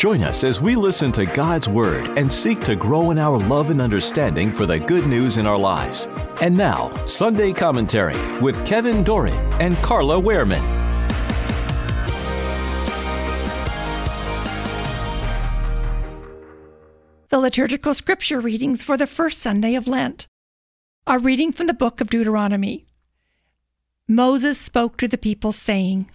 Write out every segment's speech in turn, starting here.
Join us as we listen to God's Word and seek to grow in our love and understanding for the good news in our lives. And now, Sunday Commentary with Kevin Doran and Carla Wehrman. The liturgical scripture readings for the first Sunday of Lent. A reading from the book of Deuteronomy. Moses spoke to the people, saying,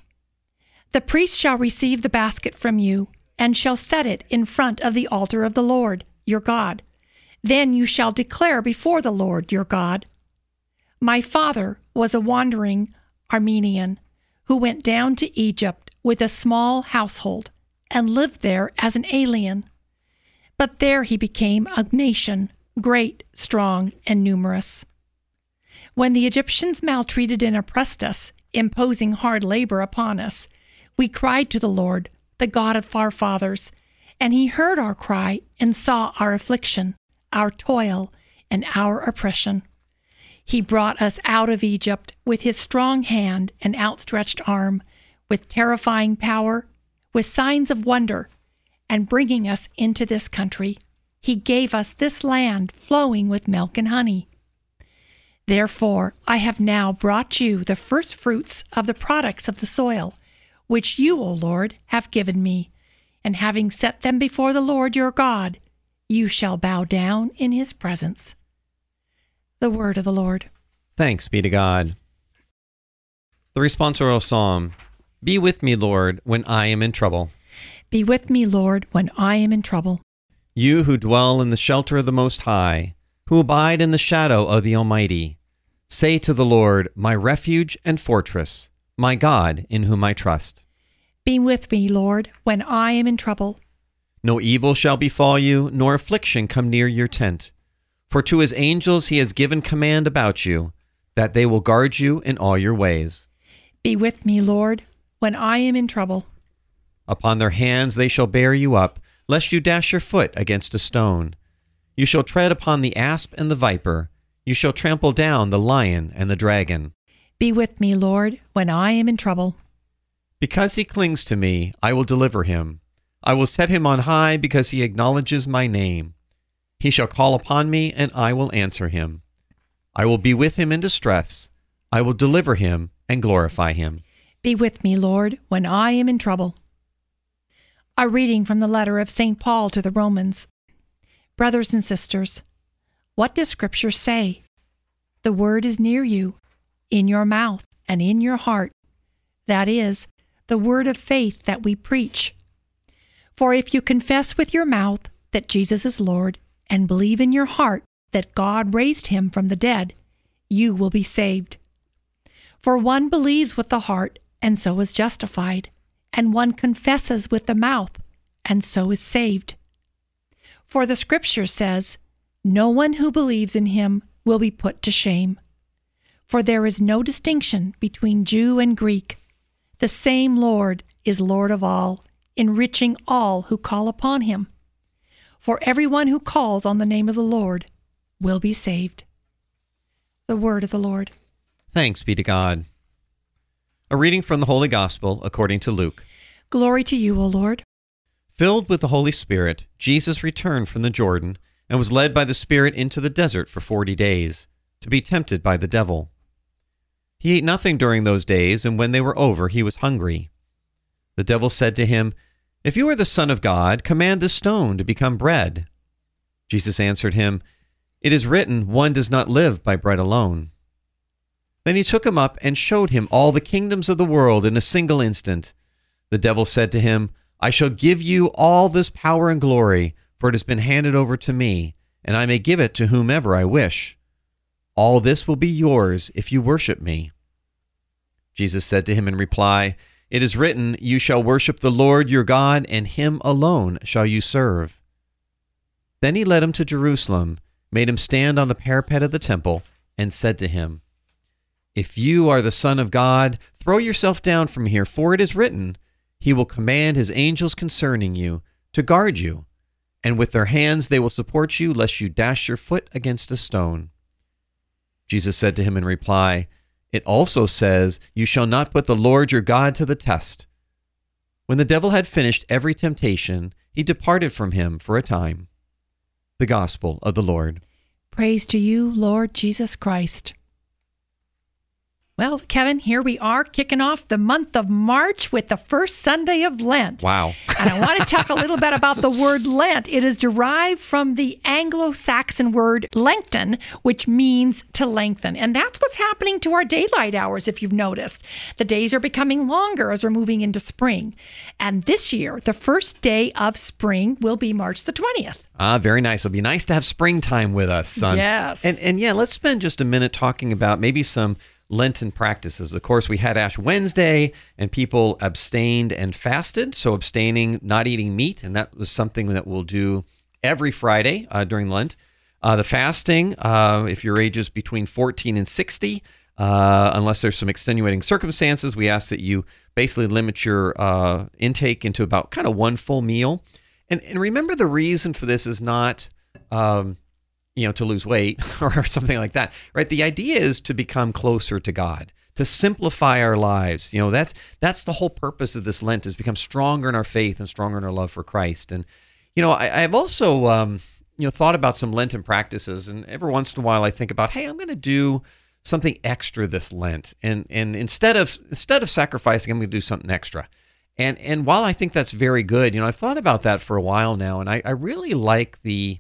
The priest shall receive the basket from you and shall set it in front of the altar of the Lord your God. Then you shall declare before the Lord your God My father was a wandering Aramean who went down to Egypt with a small household and lived there as an alien. But there he became a nation, great, strong, and numerous. When the Egyptians maltreated and oppressed us, imposing hard labor upon us, we cried to the Lord the God of our fathers, and he heard our cry and saw our affliction, our toil, and our oppression. He brought us out of Egypt with his strong hand and outstretched arm, with terrifying power, with signs of wonder, and bringing us into this country. He gave us this land flowing with milk and honey. Therefore, I have now brought you the first fruits of the products of the soil which you, O Lord, have given me. And having set them before the Lord your God, you shall bow down in his presence. The word of the Lord. Thanks be to God. The responsorial psalm Be with me, Lord, when I am in trouble. Be with me, Lord, when I am in trouble. You who dwell in the shelter of the Most High, who abide in the shadow of the Almighty, say to the Lord, My refuge and fortress my God, in whom I trust. Be with me, Lord, when I am in trouble. No evil shall befall you, nor affliction come near your tent. For to his angels he has given command about you, that they will guard you in all your ways. Be with me, Lord, when I am in trouble. Upon their hands they shall bear you up, lest you dash your foot against a stone. You shall tread upon the asp and the viper. You shall trample down the lion and the dragon. Be with me, Lord, when I am in trouble. Because he clings to me, I will deliver him. I will set him on high because he acknowledges my name. He shall call upon me, and I will answer him. I will be with him in distress. I will deliver him and glorify him. Be with me, Lord, when I am in trouble. A reading from the letter of St. Paul to the Romans. Brothers and sisters, what does Scripture say? The word is near you in your mouth and in your heart. That is, the word of faith that we preach. For if you confess with your mouth that Jesus is Lord and believe in your heart that God raised him from the dead, you will be saved. For one believes with the heart and so is justified, and one confesses with the mouth and so is saved. For the Scripture says, No one who believes in him will be put to shame. For there is no distinction between Jew and Greek. The same Lord is Lord of all, enriching all who call upon him. For everyone who calls on the name of the Lord will be saved. The word of the Lord. Thanks be to God. A reading from the Holy Gospel according to Luke. Glory to you, O Lord. Filled with the Holy Spirit, Jesus returned from the Jordan and was led by the Spirit into the desert for forty days, to be tempted by the devil. He ate nothing during those days, and when they were over, he was hungry. The devil said to him, If you are the Son of God, command this stone to become bread. Jesus answered him, It is written, One does not live by bread alone. Then he took him up and showed him all the kingdoms of the world in a single instant. The devil said to him, I shall give you all this power and glory, for it has been handed over to me, and I may give it to whomever I wish. All this will be yours if you worship me. Jesus said to him in reply, It is written, You shall worship the Lord your God, and him alone shall you serve. Then he led him to Jerusalem, made him stand on the parapet of the temple, and said to him, If you are the Son of God, throw yourself down from here, for it is written, He will command His angels concerning you to guard you, and with their hands they will support you, lest you dash your foot against a stone. Jesus said to him in reply, it also says, You shall not put the Lord your God to the test. When the devil had finished every temptation, he departed from him for a time. The Gospel of the Lord. Praise to you, Lord Jesus Christ. Well, Kevin, here we are kicking off the month of March with the first Sunday of Lent. Wow. and I want to talk a little bit about the word Lent. It is derived from the Anglo Saxon word lengthen, which means to lengthen. And that's what's happening to our daylight hours, if you've noticed. The days are becoming longer as we're moving into spring. And this year, the first day of spring will be March the 20th. Ah, very nice. It'll be nice to have springtime with us, son. Yes. And and yeah, let's spend just a minute talking about maybe some Lenten practices. Of course, we had Ash Wednesday and people abstained and fasted. So, abstaining, not eating meat, and that was something that we'll do every Friday uh, during Lent. Uh, the fasting, uh, if your age is between 14 and 60, uh, unless there's some extenuating circumstances, we ask that you basically limit your uh, intake into about kind of one full meal. And, and remember, the reason for this is not. Um, you know, to lose weight or something like that, right? The idea is to become closer to God, to simplify our lives. You know, that's that's the whole purpose of this Lent is become stronger in our faith and stronger in our love for Christ. And you know, I, have also um, you know thought about some Lenten practices, and every once in a while I think about, hey, I'm going to do something extra this Lent, and and instead of instead of sacrificing, I'm going to do something extra. And and while I think that's very good, you know, I've thought about that for a while now, and I, I really like the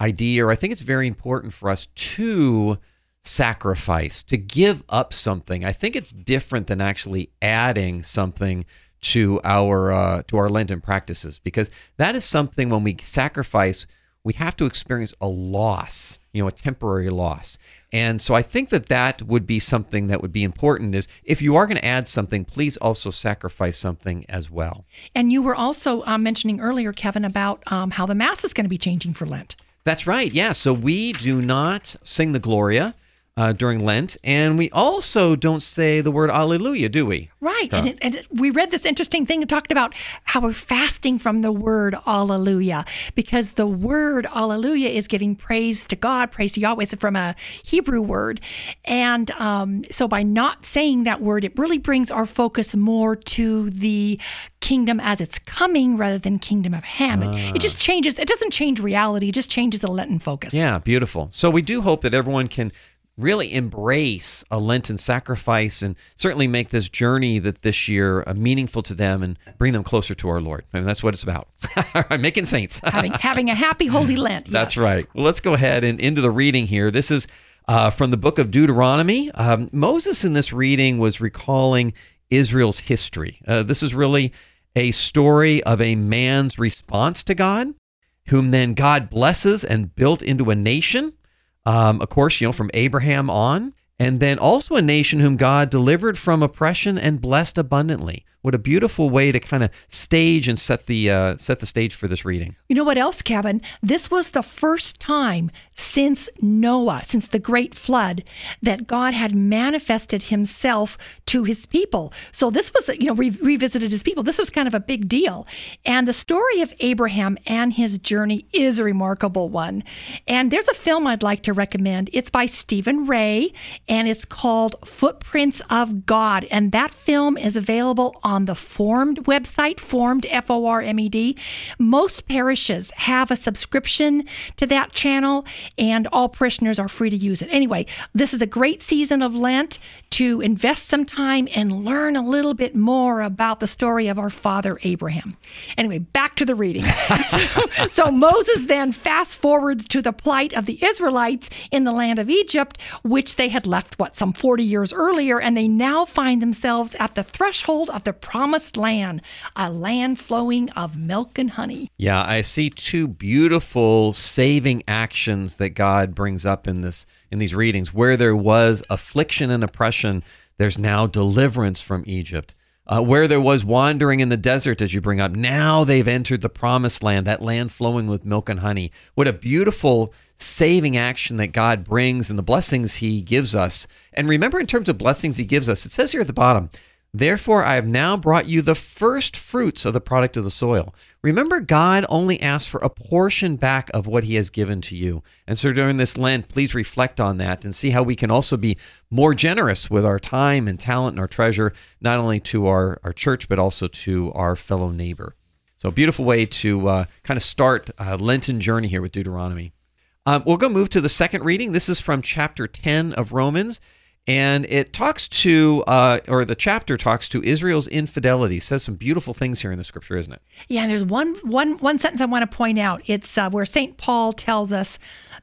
idea, or I think it's very important for us to sacrifice, to give up something. I think it's different than actually adding something to our uh, to our Lenten practices because that is something when we sacrifice, we have to experience a loss, you know, a temporary loss. And so I think that that would be something that would be important is if you are going to add something, please also sacrifice something as well. And you were also uh, mentioning earlier, Kevin, about um, how the Mass is going to be changing for Lent. That's right. Yeah. So we do not sing the Gloria uh, during Lent, and we also don't say the word Alleluia, do we? Right. Huh. And, it, and it, we read this interesting thing and talked about how we're fasting from the word Alleluia because the word Alleluia is giving praise to God, praise to Yahweh. It's from a Hebrew word. And um, so by not saying that word, it really brings our focus more to the kingdom as it's coming rather than kingdom of Ham. It, it just ah. changes, it doesn't change reality, it just changes the Lenten focus. Yeah, beautiful. So we do hope that everyone can really embrace a Lenten sacrifice and certainly make this journey that this year uh, meaningful to them and bring them closer to our Lord. And that's what it's about. Making saints. having, having a happy, holy Lent. Yes. That's right. Well, let's go ahead and into the reading here. This is uh, from the book of Deuteronomy. Um, Moses in this reading was recalling Israel's history. Uh, this is really a story of a man's response to God, whom then God blesses and built into a nation um, of course, you know, from Abraham on, and then also a nation whom God delivered from oppression and blessed abundantly. What a beautiful way to kind of stage and set the uh, set the stage for this reading. You know what else, Kevin? This was the first time since Noah, since the great flood, that God had manifested Himself to His people. So this was, you know, re- revisited His people. This was kind of a big deal. And the story of Abraham and his journey is a remarkable one. And there's a film I'd like to recommend. It's by Stephen Ray, and it's called Footprints of God. And that film is available on the Formed website, Formed, F O R M E D. Most parishes have a subscription to that channel, and all parishioners are free to use it. Anyway, this is a great season of Lent to invest some time and learn a little bit more about the story of our father Abraham. Anyway, back to the reading. so, so Moses then fast forwards to the plight of the Israelites in the land of Egypt, which they had left, what, some 40 years earlier, and they now find themselves at the threshold of the promised land, a land flowing of milk and honey. Yeah, I see two beautiful saving actions that God brings up in this in these readings. Where there was affliction and oppression, there's now deliverance from Egypt. Uh, where there was wandering in the desert, as you bring up, now they've entered the promised land, that land flowing with milk and honey. What a beautiful saving action that God brings and the blessings He gives us. And remember, in terms of blessings He gives us, it says here at the bottom, Therefore, I have now brought you the first fruits of the product of the soil. Remember, God only asks for a portion back of what He has given to you. And so during this Lent, please reflect on that and see how we can also be more generous with our time and talent and our treasure, not only to our, our church, but also to our fellow neighbor. So, a beautiful way to uh, kind of start a Lenten journey here with Deuteronomy. Um, we'll go move to the second reading. This is from chapter 10 of Romans and it talks to uh, or the chapter talks to israel's infidelity says some beautiful things here in the scripture isn't it yeah there's one one one sentence i want to point out it's uh, where st paul tells us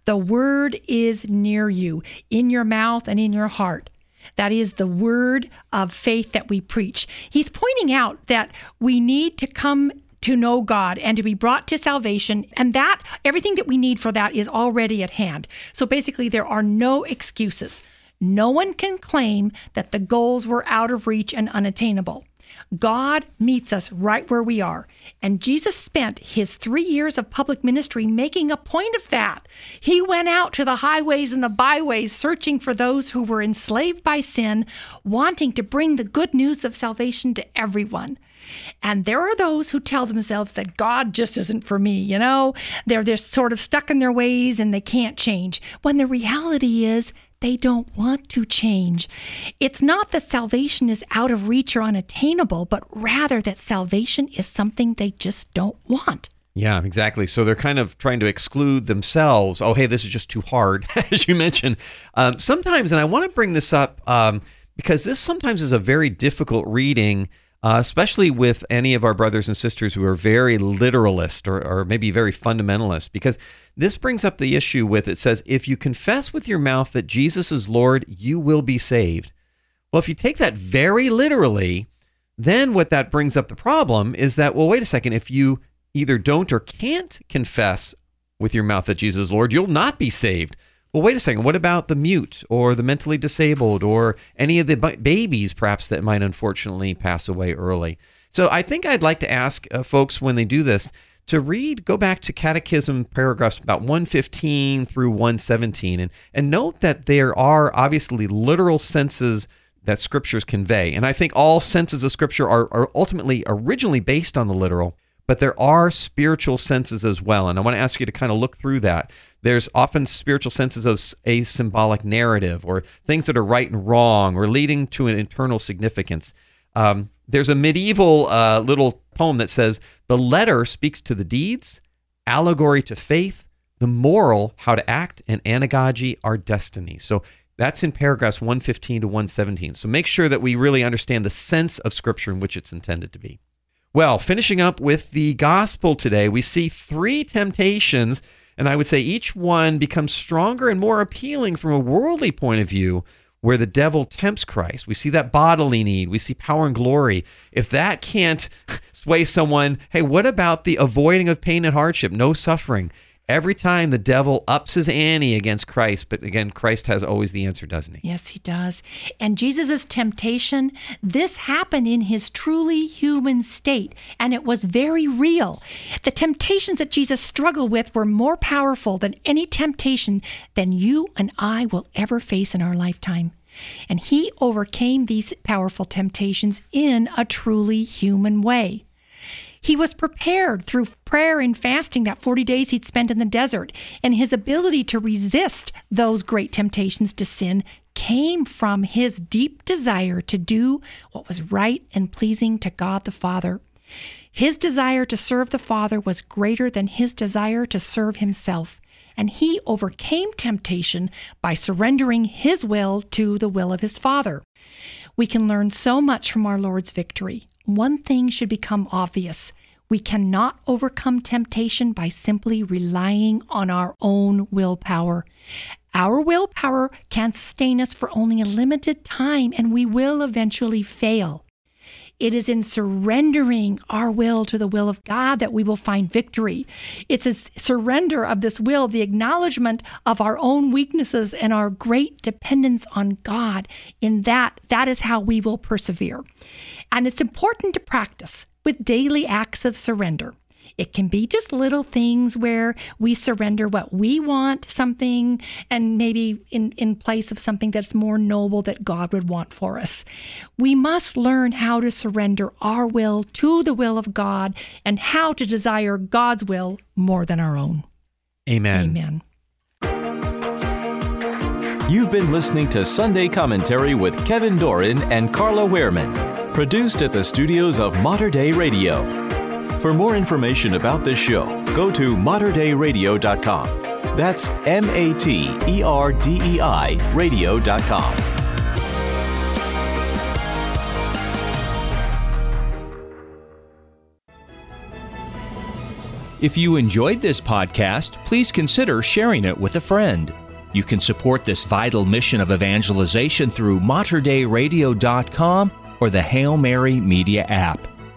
the word is near you in your mouth and in your heart that is the word of faith that we preach he's pointing out that we need to come to know God and to be brought to salvation. And that, everything that we need for that is already at hand. So basically, there are no excuses. No one can claim that the goals were out of reach and unattainable. God meets us right where we are. And Jesus spent his three years of public ministry making a point of that. He went out to the highways and the byways searching for those who were enslaved by sin, wanting to bring the good news of salvation to everyone. And there are those who tell themselves that God just isn't for me, you know? They're, they're sort of stuck in their ways and they can't change. When the reality is, they don't want to change. It's not that salvation is out of reach or unattainable, but rather that salvation is something they just don't want. Yeah, exactly. So they're kind of trying to exclude themselves. Oh, hey, this is just too hard, as you mentioned. Um, sometimes, and I want to bring this up um, because this sometimes is a very difficult reading uh, especially with any of our brothers and sisters who are very literalist or, or maybe very fundamentalist, because this brings up the issue with it says, if you confess with your mouth that Jesus is Lord, you will be saved. Well, if you take that very literally, then what that brings up the problem is that, well, wait a second, if you either don't or can't confess with your mouth that Jesus is Lord, you'll not be saved well, wait a second. What about the mute or the mentally disabled or any of the babies, perhaps, that might unfortunately pass away early? So I think I'd like to ask uh, folks when they do this to read, go back to Catechism paragraphs about 115 through 117, and, and note that there are obviously literal senses that scriptures convey. And I think all senses of scripture are, are ultimately originally based on the literal, but there are spiritual senses as well. And I want to ask you to kind of look through that. There's often spiritual senses of a symbolic narrative or things that are right and wrong or leading to an internal significance. Um, there's a medieval uh, little poem that says the letter speaks to the deeds, allegory to faith, the moral, how to act, and anagogy, our destiny. So that's in paragraphs 115 to 117. So make sure that we really understand the sense of Scripture in which it's intended to be. Well, finishing up with the gospel today, we see three temptations and I would say each one becomes stronger and more appealing from a worldly point of view where the devil tempts Christ. We see that bodily need, we see power and glory. If that can't sway someone, hey, what about the avoiding of pain and hardship, no suffering? Every time the devil ups his ante against Christ, but again, Christ has always the answer, doesn't he? Yes, he does. And Jesus' temptation, this happened in his truly human state, and it was very real. The temptations that Jesus struggled with were more powerful than any temptation than you and I will ever face in our lifetime. And he overcame these powerful temptations in a truly human way. He was prepared through prayer and fasting that 40 days he'd spent in the desert, and his ability to resist those great temptations to sin came from his deep desire to do what was right and pleasing to God the Father. His desire to serve the Father was greater than his desire to serve himself, and he overcame temptation by surrendering his will to the will of his Father. We can learn so much from our Lord's victory one thing should become obvious. We cannot overcome temptation by simply relying on our own willpower. Our willpower can sustain us for only a limited time and we will eventually fail. It is in surrendering our will to the will of God that we will find victory. It's a surrender of this will, the acknowledgement of our own weaknesses and our great dependence on God. In that, that is how we will persevere. And it's important to practice with daily acts of surrender. It can be just little things where we surrender what we want, something, and maybe in, in place of something that's more noble that God would want for us. We must learn how to surrender our will to the will of God and how to desire God's will more than our own. Amen. Amen. You've been listening to Sunday Commentary with Kevin Doran and Carla Wehrman, produced at the studios of Mater Dei Radio. For more information about this show, go to materdeiradio.com. That's M A T E R D E I radio.com. If you enjoyed this podcast, please consider sharing it with a friend. You can support this vital mission of evangelization through materdeiradio.com or the Hail Mary Media app.